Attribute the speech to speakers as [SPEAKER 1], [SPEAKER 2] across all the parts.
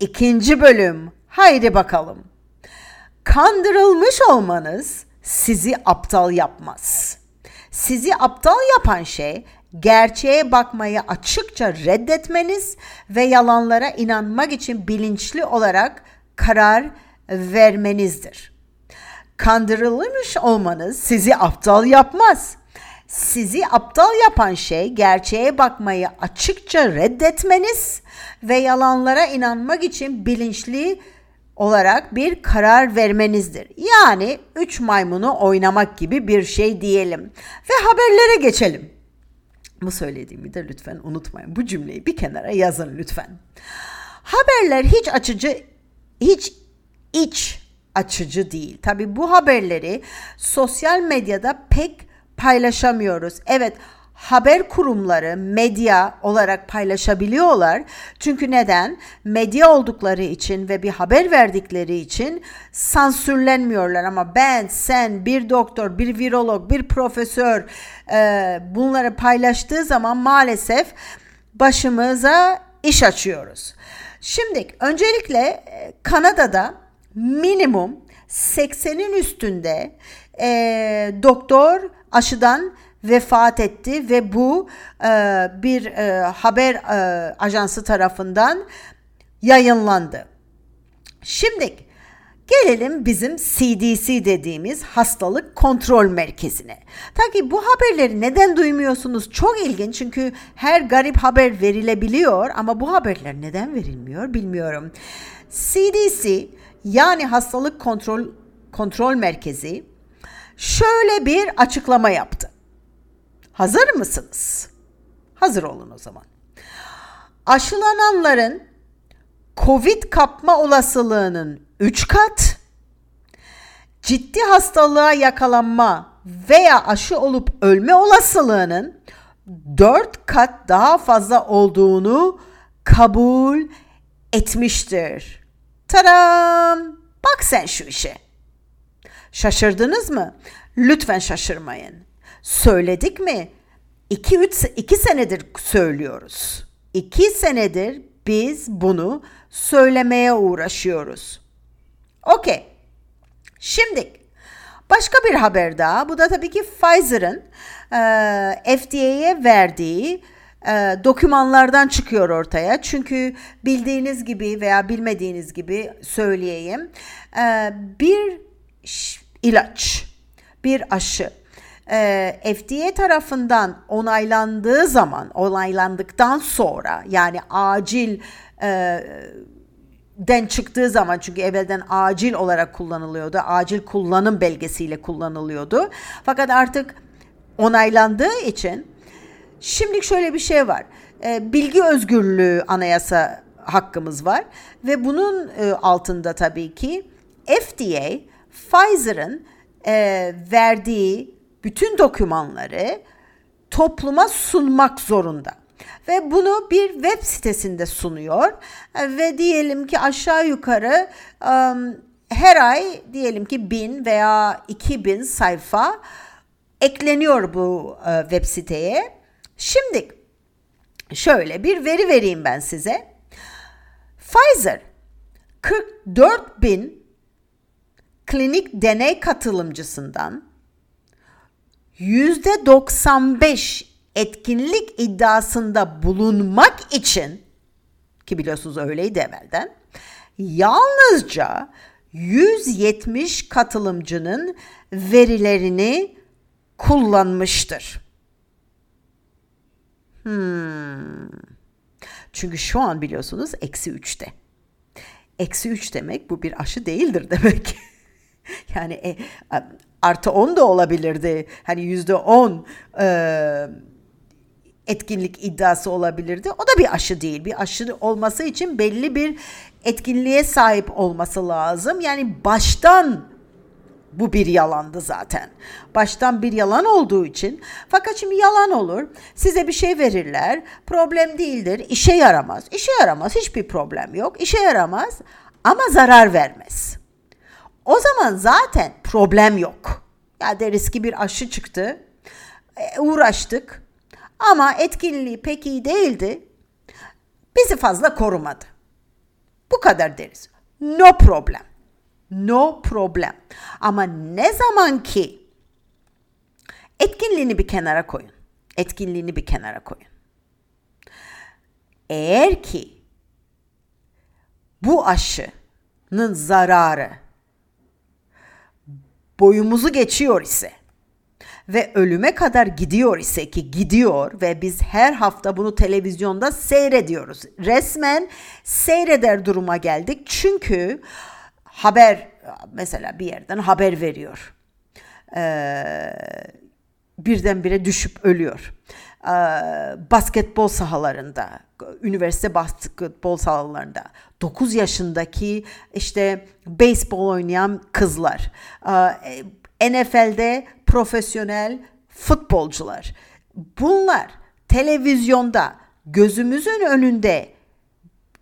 [SPEAKER 1] ikinci bölüm. Haydi bakalım. Kandırılmış olmanız sizi aptal yapmaz. Sizi aptal yapan şey gerçeğe bakmayı açıkça reddetmeniz ve yalanlara inanmak için bilinçli olarak karar vermenizdir. Kandırılmış olmanız sizi aptal yapmaz. Sizi aptal yapan şey gerçeğe bakmayı açıkça reddetmeniz ve yalanlara inanmak için bilinçli olarak bir karar vermenizdir. Yani üç maymunu oynamak gibi bir şey diyelim. Ve haberlere geçelim. Bu söylediğimi de lütfen unutmayın. Bu cümleyi bir kenara yazın lütfen. Haberler hiç açıcı, hiç iç açıcı değil. Tabi bu haberleri sosyal medyada pek paylaşamıyoruz. Evet haber kurumları medya olarak paylaşabiliyorlar. Çünkü neden? Medya oldukları için ve bir haber verdikleri için sansürlenmiyorlar. Ama ben, sen, bir doktor, bir virolog, bir profesör e, bunları paylaştığı zaman maalesef başımıza iş açıyoruz. Şimdi öncelikle e, Kanada'da minimum 80'in üstünde e, doktor aşıdan vefat etti ve bu e, bir e, haber e, ajansı tarafından yayınlandı. Şimdi gelelim bizim CDC dediğimiz hastalık kontrol merkezine. Tabii bu haberleri neden duymuyorsunuz? Çok ilginç çünkü her garip haber verilebiliyor ama bu haberler neden verilmiyor bilmiyorum. CDC yani hastalık kontrol kontrol merkezi şöyle bir açıklama yaptı. Hazır mısınız? Hazır olun o zaman. Aşılananların COVID kapma olasılığının 3 kat, ciddi hastalığa yakalanma veya aşı olup ölme olasılığının 4 kat daha fazla olduğunu kabul etmiştir. Taram! Bak sen şu işe. Şaşırdınız mı? Lütfen şaşırmayın. Söyledik mi? 2 3 2 senedir söylüyoruz. 2 senedir biz bunu söylemeye uğraşıyoruz. Okey. Şimdi başka bir haber daha. Bu da tabii ki Pfizer'ın e, FDA'ye verdiği e, dokümanlardan çıkıyor ortaya. Çünkü bildiğiniz gibi veya bilmediğiniz gibi söyleyeyim. E, bir ilaç, bir aşı e, FDA tarafından onaylandığı zaman, onaylandıktan sonra yani acil e, den çıktığı zaman çünkü evvelden acil olarak kullanılıyordu. Acil kullanım belgesiyle kullanılıyordu. Fakat artık onaylandığı için şimdi şöyle bir şey var. E, bilgi özgürlüğü anayasa hakkımız var ve bunun e, altında tabii ki FDA Pfizer'ın e, verdiği bütün dokümanları topluma sunmak zorunda. Ve bunu bir web sitesinde sunuyor ve diyelim ki aşağı yukarı um, her ay diyelim ki bin veya iki bin sayfa ekleniyor bu uh, web siteye. Şimdi şöyle bir veri vereyim ben size. Pfizer 44 bin klinik deney katılımcısından %95 etkinlik iddiasında bulunmak için ki biliyorsunuz öyleydi evvelden yalnızca 170 katılımcının verilerini kullanmıştır. Hmm. Çünkü şu an biliyorsunuz eksi 3'te. Eksi 3 demek bu bir aşı değildir demek. yani e, artı 10 da olabilirdi. Hani yüzde 10 e, etkinlik iddiası olabilirdi. O da bir aşı değil. Bir aşı olması için belli bir etkinliğe sahip olması lazım. Yani baştan bu bir yalandı zaten. Baştan bir yalan olduğu için. Fakat şimdi yalan olur. Size bir şey verirler. Problem değildir. İşe yaramaz. İşe yaramaz. Hiçbir problem yok. İşe yaramaz ama zarar vermez. O zaman zaten problem yok. Ya deriz ki bir aşı çıktı. E, uğraştık. Ama etkinliği pek iyi değildi. Bizi fazla korumadı. Bu kadar deriz. No problem. No problem. Ama ne zaman ki etkinliğini bir kenara koyun. Etkinliğini bir kenara koyun. Eğer ki bu aşının zararı boyumuzu geçiyor ise ve ölüme kadar gidiyor ise ki gidiyor ve biz her hafta bunu televizyonda seyrediyoruz. Resmen seyreder duruma geldik. Çünkü haber mesela bir yerden haber veriyor. Ee, birdenbire düşüp ölüyor. Ee, basketbol sahalarında, üniversite basketbol sahalarında 9 yaşındaki işte beyzbol oynayan kızlar, ee, NFL'de profesyonel futbolcular. Bunlar televizyonda gözümüzün önünde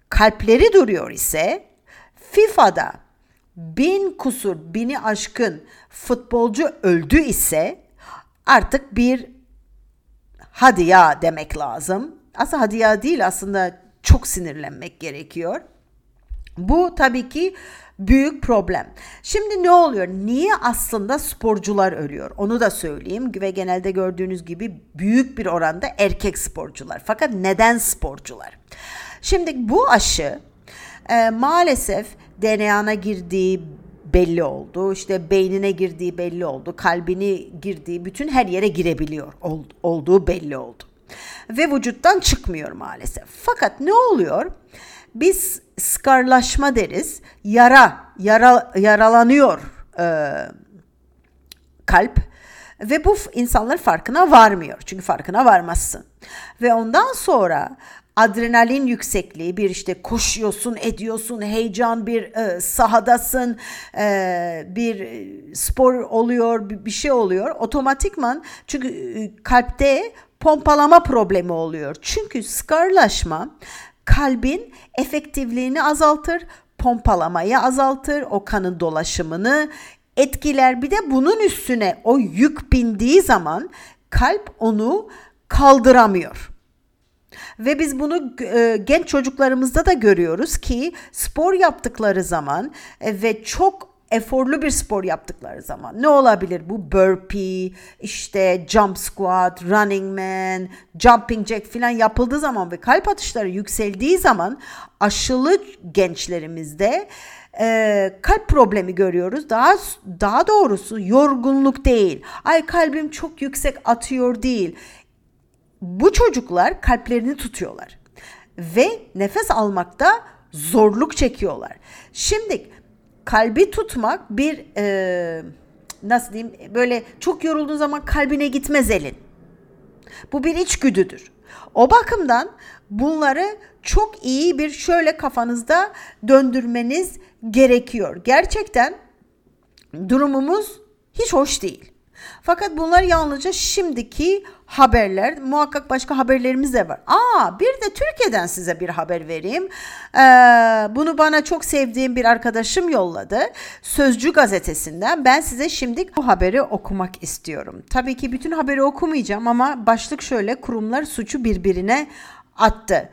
[SPEAKER 1] kalpleri duruyor ise FIFA'da bin kusur, bini aşkın futbolcu öldü ise artık bir hadi ya demek lazım. Aslında hadi ya değil aslında çok sinirlenmek gerekiyor. Bu tabii ki büyük problem. Şimdi ne oluyor? Niye aslında sporcular ölüyor? Onu da söyleyeyim ve genelde gördüğünüz gibi büyük bir oranda erkek sporcular. Fakat neden sporcular? Şimdi bu aşı e, maalesef DNA'na girdiği belli oldu. İşte beynine girdiği belli oldu. Kalbini girdiği bütün her yere girebiliyor ol, olduğu belli oldu. Ve vücuttan çıkmıyor maalesef. Fakat ne oluyor? Biz skarlaşma deriz. Yara, yara yaralanıyor e, kalp ve bu insanlar farkına varmıyor. Çünkü farkına varmazsın. Ve ondan sonra adrenalin yüksekliği bir işte koşuyorsun ediyorsun heyecan bir e, sahadasın e, bir spor oluyor bir, şey oluyor. Otomatikman çünkü e, kalpte pompalama problemi oluyor. Çünkü skarlaşma kalbin efektifliğini azaltır pompalamayı azaltır o kanın dolaşımını etkiler. Bir de bunun üstüne o yük bindiği zaman kalp onu kaldıramıyor. Ve biz bunu e, genç çocuklarımızda da görüyoruz ki spor yaptıkları zaman e, ve çok eforlu bir spor yaptıkları zaman ne olabilir bu burpee işte jump squat running man jumping jack filan yapıldığı zaman ve kalp atışları yükseldiği zaman aşılı gençlerimizde e, kalp problemi görüyoruz. Daha daha doğrusu yorgunluk değil. Ay kalbim çok yüksek atıyor değil bu çocuklar kalplerini tutuyorlar ve nefes almakta zorluk çekiyorlar. Şimdi kalbi tutmak bir e, nasıl diyeyim böyle çok yorulduğun zaman kalbine gitmez elin. Bu bir içgüdüdür. O bakımdan bunları çok iyi bir şöyle kafanızda döndürmeniz gerekiyor. Gerçekten durumumuz hiç hoş değil. Fakat bunlar yalnızca şimdiki haberler. Muhakkak başka haberlerimiz de var. Aa bir de Türkiye'den size bir haber vereyim. Ee, bunu bana çok sevdiğim bir arkadaşım yolladı. Sözcü gazetesinden. Ben size şimdi bu haberi okumak istiyorum. Tabii ki bütün haberi okumayacağım ama başlık şöyle kurumlar suçu birbirine attı.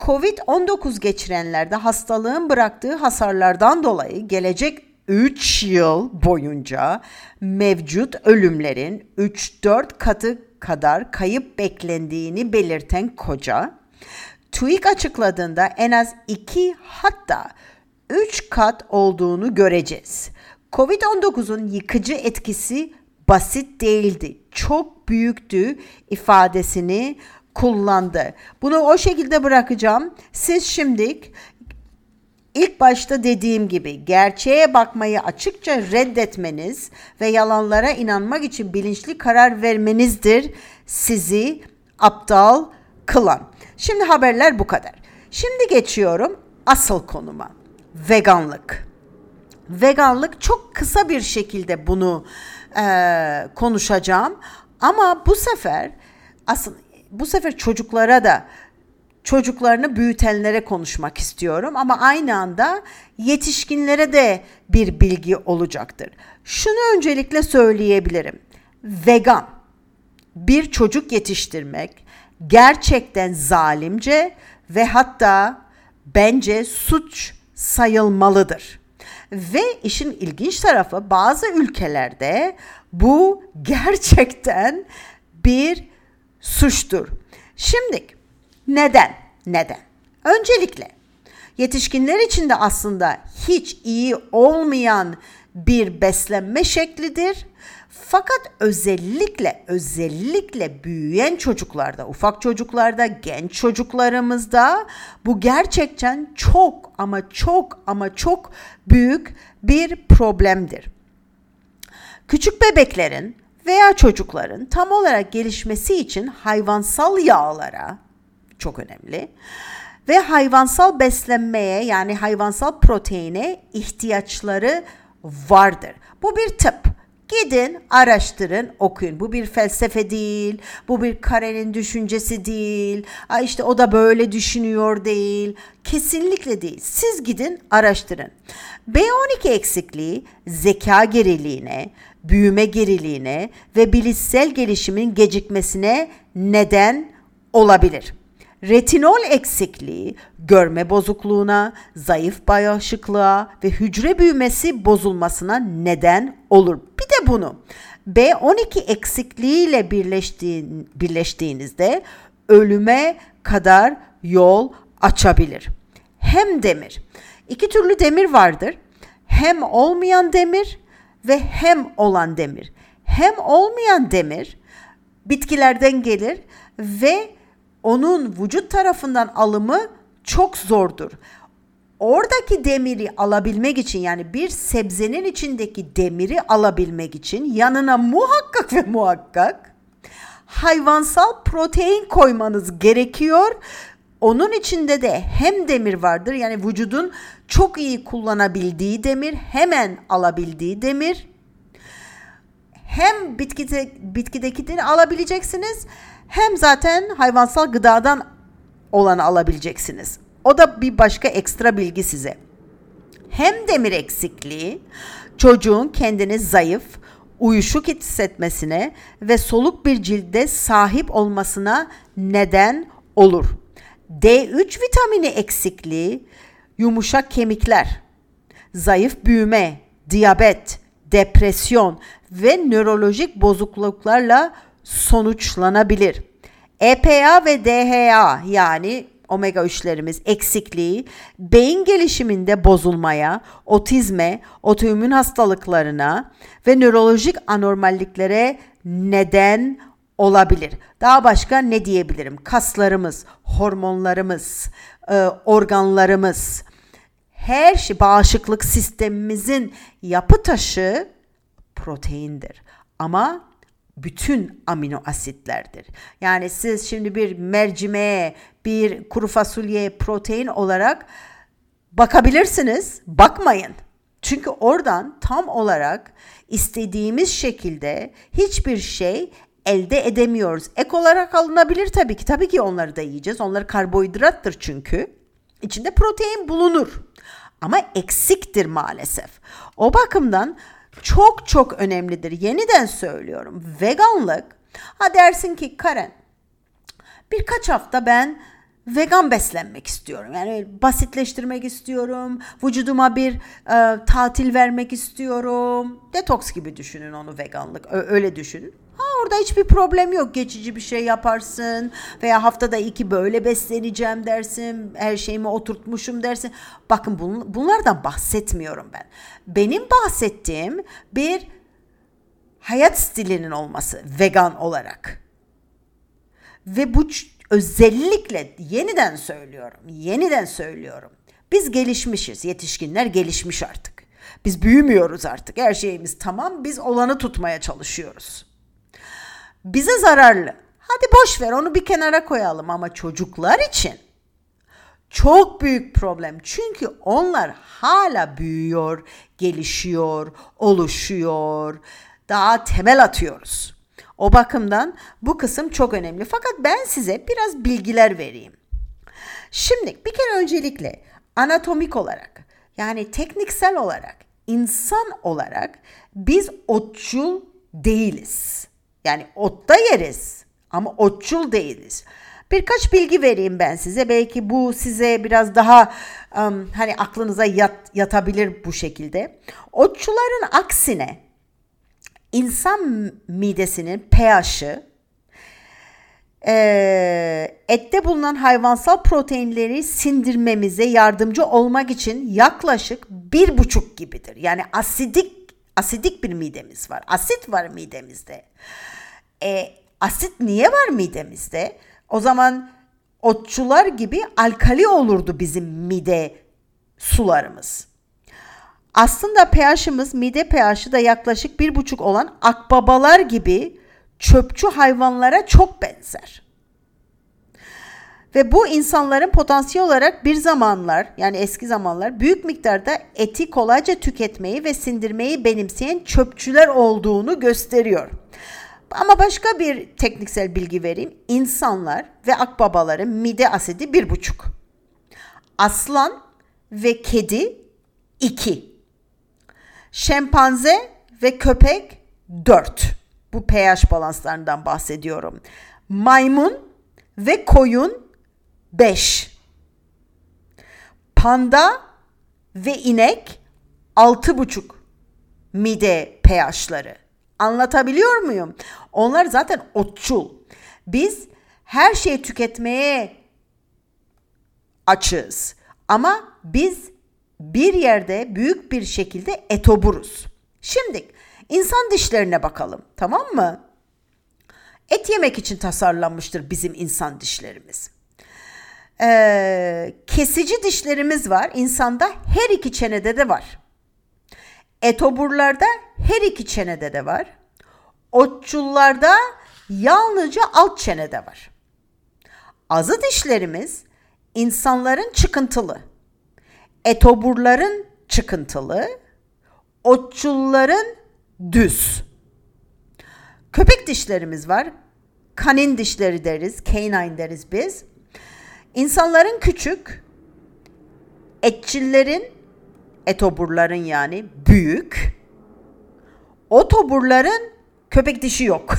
[SPEAKER 1] Covid-19 geçirenlerde hastalığın bıraktığı hasarlardan dolayı gelecek 3 yıl boyunca mevcut ölümlerin 3-4 katı kadar kayıp beklendiğini belirten koca, TÜİK açıkladığında en az 2 hatta 3 kat olduğunu göreceğiz. Covid-19'un yıkıcı etkisi basit değildi. Çok büyüktü ifadesini kullandı. Bunu o şekilde bırakacağım. Siz şimdi İlk başta dediğim gibi gerçeğe bakmayı açıkça reddetmeniz ve yalanlara inanmak için bilinçli karar vermenizdir sizi aptal kılan. Şimdi haberler bu kadar. Şimdi geçiyorum asıl konuma. Veganlık. Veganlık çok kısa bir şekilde bunu e, konuşacağım. Ama bu sefer asıl bu sefer çocuklara da çocuklarını büyütenlere konuşmak istiyorum ama aynı anda yetişkinlere de bir bilgi olacaktır. Şunu öncelikle söyleyebilirim. Vegan bir çocuk yetiştirmek gerçekten zalimce ve hatta bence suç sayılmalıdır. Ve işin ilginç tarafı bazı ülkelerde bu gerçekten bir suçtur. Şimdi neden? Neden? Öncelikle yetişkinler için de aslında hiç iyi olmayan bir beslenme şeklidir. Fakat özellikle özellikle büyüyen çocuklarda, ufak çocuklarda, genç çocuklarımızda bu gerçekten çok ama çok ama çok büyük bir problemdir. Küçük bebeklerin veya çocukların tam olarak gelişmesi için hayvansal yağlara çok önemli ve hayvansal beslenmeye yani hayvansal proteine ihtiyaçları vardır. Bu bir tıp. Gidin, araştırın, okuyun. Bu bir felsefe değil, bu bir Karen'in düşüncesi değil. Ay işte o da böyle düşünüyor değil. Kesinlikle değil. Siz gidin, araştırın. B12 eksikliği zeka geriliğine, büyüme geriliğine ve bilişsel gelişimin gecikmesine neden olabilir. Retinol eksikliği görme bozukluğuna, zayıf bağışıklığa ve hücre büyümesi bozulmasına neden olur. Bir de bunu B12 eksikliğiyle birleştiğin, birleştiğinizde ölüme kadar yol açabilir. Hem demir. İki türlü demir vardır. Hem olmayan demir ve hem olan demir. Hem olmayan demir bitkilerden gelir ve onun vücut tarafından alımı çok zordur. Oradaki demiri alabilmek için yani bir sebzenin içindeki demiri alabilmek için yanına muhakkak ve muhakkak hayvansal protein koymanız gerekiyor. Onun içinde de hem demir vardır yani vücudun çok iyi kullanabildiği demir, hemen alabildiği demir. Hem bitkide, bitkidekini alabileceksiniz hem zaten hayvansal gıdadan olanı alabileceksiniz. O da bir başka ekstra bilgi size. Hem demir eksikliği çocuğun kendini zayıf, uyuşuk hissetmesine ve soluk bir cilde sahip olmasına neden olur. D3 vitamini eksikliği yumuşak kemikler, zayıf büyüme, diyabet, depresyon ve nörolojik bozukluklarla sonuçlanabilir. EPA ve DHA yani omega 3'lerimiz eksikliği beyin gelişiminde bozulmaya, otizme, otoimmün hastalıklarına ve nörolojik anormalliklere neden olabilir. Daha başka ne diyebilirim? Kaslarımız, hormonlarımız, e, organlarımız, her şey bağışıklık sistemimizin yapı taşı proteindir. Ama bütün amino asitlerdir. Yani siz şimdi bir mercimeğe, bir kuru fasulyeye protein olarak bakabilirsiniz. Bakmayın. Çünkü oradan tam olarak istediğimiz şekilde hiçbir şey elde edemiyoruz. Ek olarak alınabilir tabii ki. Tabii ki onları da yiyeceğiz. Onlar karbohidrattır çünkü. İçinde protein bulunur. Ama eksiktir maalesef. O bakımdan çok çok önemlidir. Yeniden söylüyorum. Veganlık ha dersin ki Karen birkaç hafta ben vegan beslenmek istiyorum. Yani basitleştirmek istiyorum. Vücuduma bir e, tatil vermek istiyorum. Detoks gibi düşünün onu veganlık. Öyle düşünün. Orada hiçbir problem yok. Geçici bir şey yaparsın veya haftada iki böyle besleneceğim dersin. Her şeyimi oturtmuşum dersin. Bakın bun, bunlardan bahsetmiyorum ben. Benim bahsettiğim bir hayat stilinin olması vegan olarak. Ve bu özellikle yeniden söylüyorum. Yeniden söylüyorum. Biz gelişmişiz. Yetişkinler gelişmiş artık. Biz büyümüyoruz artık. Her şeyimiz tamam. Biz olanı tutmaya çalışıyoruz bize zararlı. Hadi boş ver onu bir kenara koyalım ama çocuklar için çok büyük problem. Çünkü onlar hala büyüyor, gelişiyor, oluşuyor. Daha temel atıyoruz. O bakımdan bu kısım çok önemli. Fakat ben size biraz bilgiler vereyim. Şimdi bir kere öncelikle anatomik olarak yani tekniksel olarak insan olarak biz otçul değiliz. Yani otta yeriz ama otçul değiliz. Birkaç bilgi vereyim ben size. Belki bu size biraz daha um, hani aklınıza yat, yatabilir bu şekilde. Otçuların aksine insan midesinin pH'i e, ette bulunan hayvansal proteinleri sindirmemize yardımcı olmak için yaklaşık bir buçuk gibidir. Yani asidik asidik bir midemiz var. Asit var midemizde. E, asit niye var midemizde? O zaman otçular gibi alkali olurdu bizim mide sularımız. Aslında pH'imiz mide pH'i de yaklaşık bir buçuk olan akbabalar gibi çöpçü hayvanlara çok benzer. Ve bu insanların potansiyel olarak bir zamanlar yani eski zamanlar büyük miktarda eti kolayca tüketmeyi ve sindirmeyi benimseyen çöpçüler olduğunu gösteriyor. Ama başka bir tekniksel bilgi vereyim. İnsanlar ve akbabaların mide asidi bir buçuk. Aslan ve kedi iki. Şempanze ve köpek dört. Bu pH balanslarından bahsediyorum. Maymun ve koyun beş. Panda ve inek altı buçuk mide pH'ları. Anlatabiliyor muyum? Onlar zaten otçul. Biz her şeyi tüketmeye açığız. Ama biz bir yerde büyük bir şekilde etoburuz. Şimdi insan dişlerine bakalım tamam mı? Et yemek için tasarlanmıştır bizim insan dişlerimiz. Ee, kesici dişlerimiz var. İnsanda her iki çenede de var. Etoburlarda her iki çenede de var. Otçullarda yalnızca alt çenede var. Azı dişlerimiz insanların çıkıntılı. Etoburların çıkıntılı. Otçulların düz. Köpek dişlerimiz var. Kanin dişleri deriz. Canine deriz biz. İnsanların küçük. Etçillerin etoburların yani büyük. Otoburların köpek dişi yok.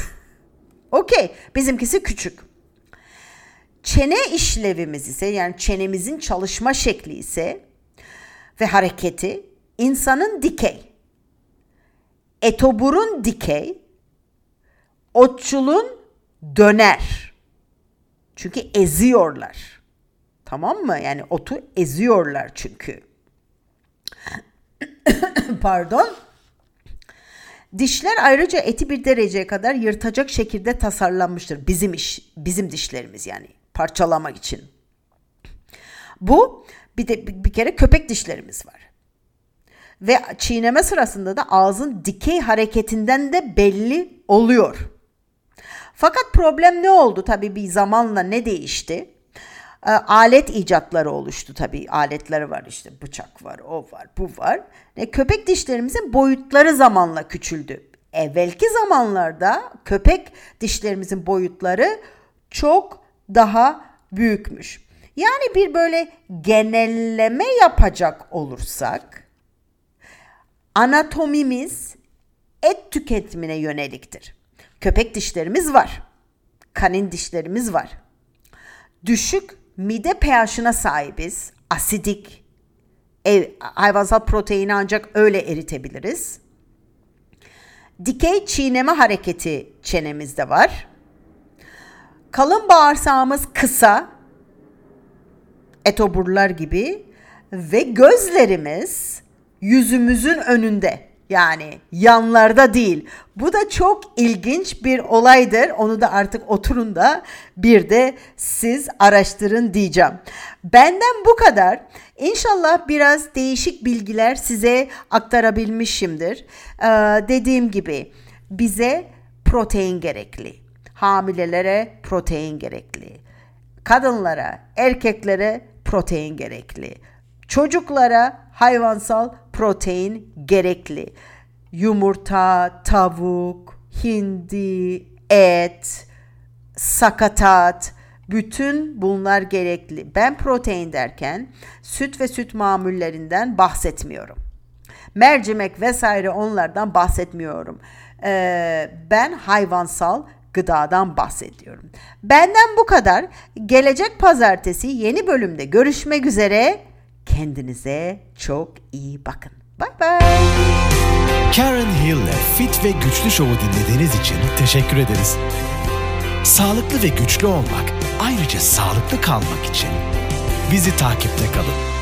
[SPEAKER 1] Okey bizimkisi küçük. Çene işlevimiz ise yani çenemizin çalışma şekli ise ve hareketi insanın dikey. Etoburun dikey, otçulun döner. Çünkü eziyorlar. Tamam mı? Yani otu eziyorlar çünkü. Pardon. Dişler ayrıca eti bir dereceye kadar yırtacak şekilde tasarlanmıştır. Bizim iş, bizim dişlerimiz yani parçalamak için. Bu bir de bir kere köpek dişlerimiz var. Ve çiğneme sırasında da ağzın dikey hareketinden de belli oluyor. Fakat problem ne oldu? Tabii bir zamanla ne değişti? E, alet icatları oluştu tabii. Aletleri var işte bıçak var, o var, bu var. E, köpek dişlerimizin boyutları zamanla küçüldü. Evvelki zamanlarda köpek dişlerimizin boyutları çok daha büyükmüş. Yani bir böyle genelleme yapacak olursak anatomimiz et tüketimine yöneliktir. Köpek dişlerimiz var. Kanin dişlerimiz var. Düşük mide pH'ına sahibiz. Asidik. Hayvansal proteini ancak öyle eritebiliriz. Dikey çiğneme hareketi çenemizde var. Kalın bağırsağımız kısa. Etoburlar gibi ve gözlerimiz yüzümüzün önünde. Yani yanlarda değil. Bu da çok ilginç bir olaydır. Onu da artık oturun da bir de siz araştırın diyeceğim. Benden bu kadar. İnşallah biraz değişik bilgiler size aktarabilmişimdir. Ee, dediğim gibi bize protein gerekli. Hamilelere protein gerekli. Kadınlara, erkeklere protein gerekli. Çocuklara hayvansal protein gerekli. Yumurta, tavuk, hindi, et, sakatat, bütün bunlar gerekli. Ben protein derken süt ve süt mamullerinden bahsetmiyorum. Mercimek vesaire onlardan bahsetmiyorum. Ee, ben hayvansal gıdadan bahsediyorum. Benden bu kadar. Gelecek pazartesi yeni bölümde görüşmek üzere. Kendinize çok iyi bakın. Bye bye.
[SPEAKER 2] Karen Hill'le Fit ve Güçlü Show'u dinlediğiniz için teşekkür ederiz. Sağlıklı ve güçlü olmak, ayrıca sağlıklı kalmak için bizi takipte kalın.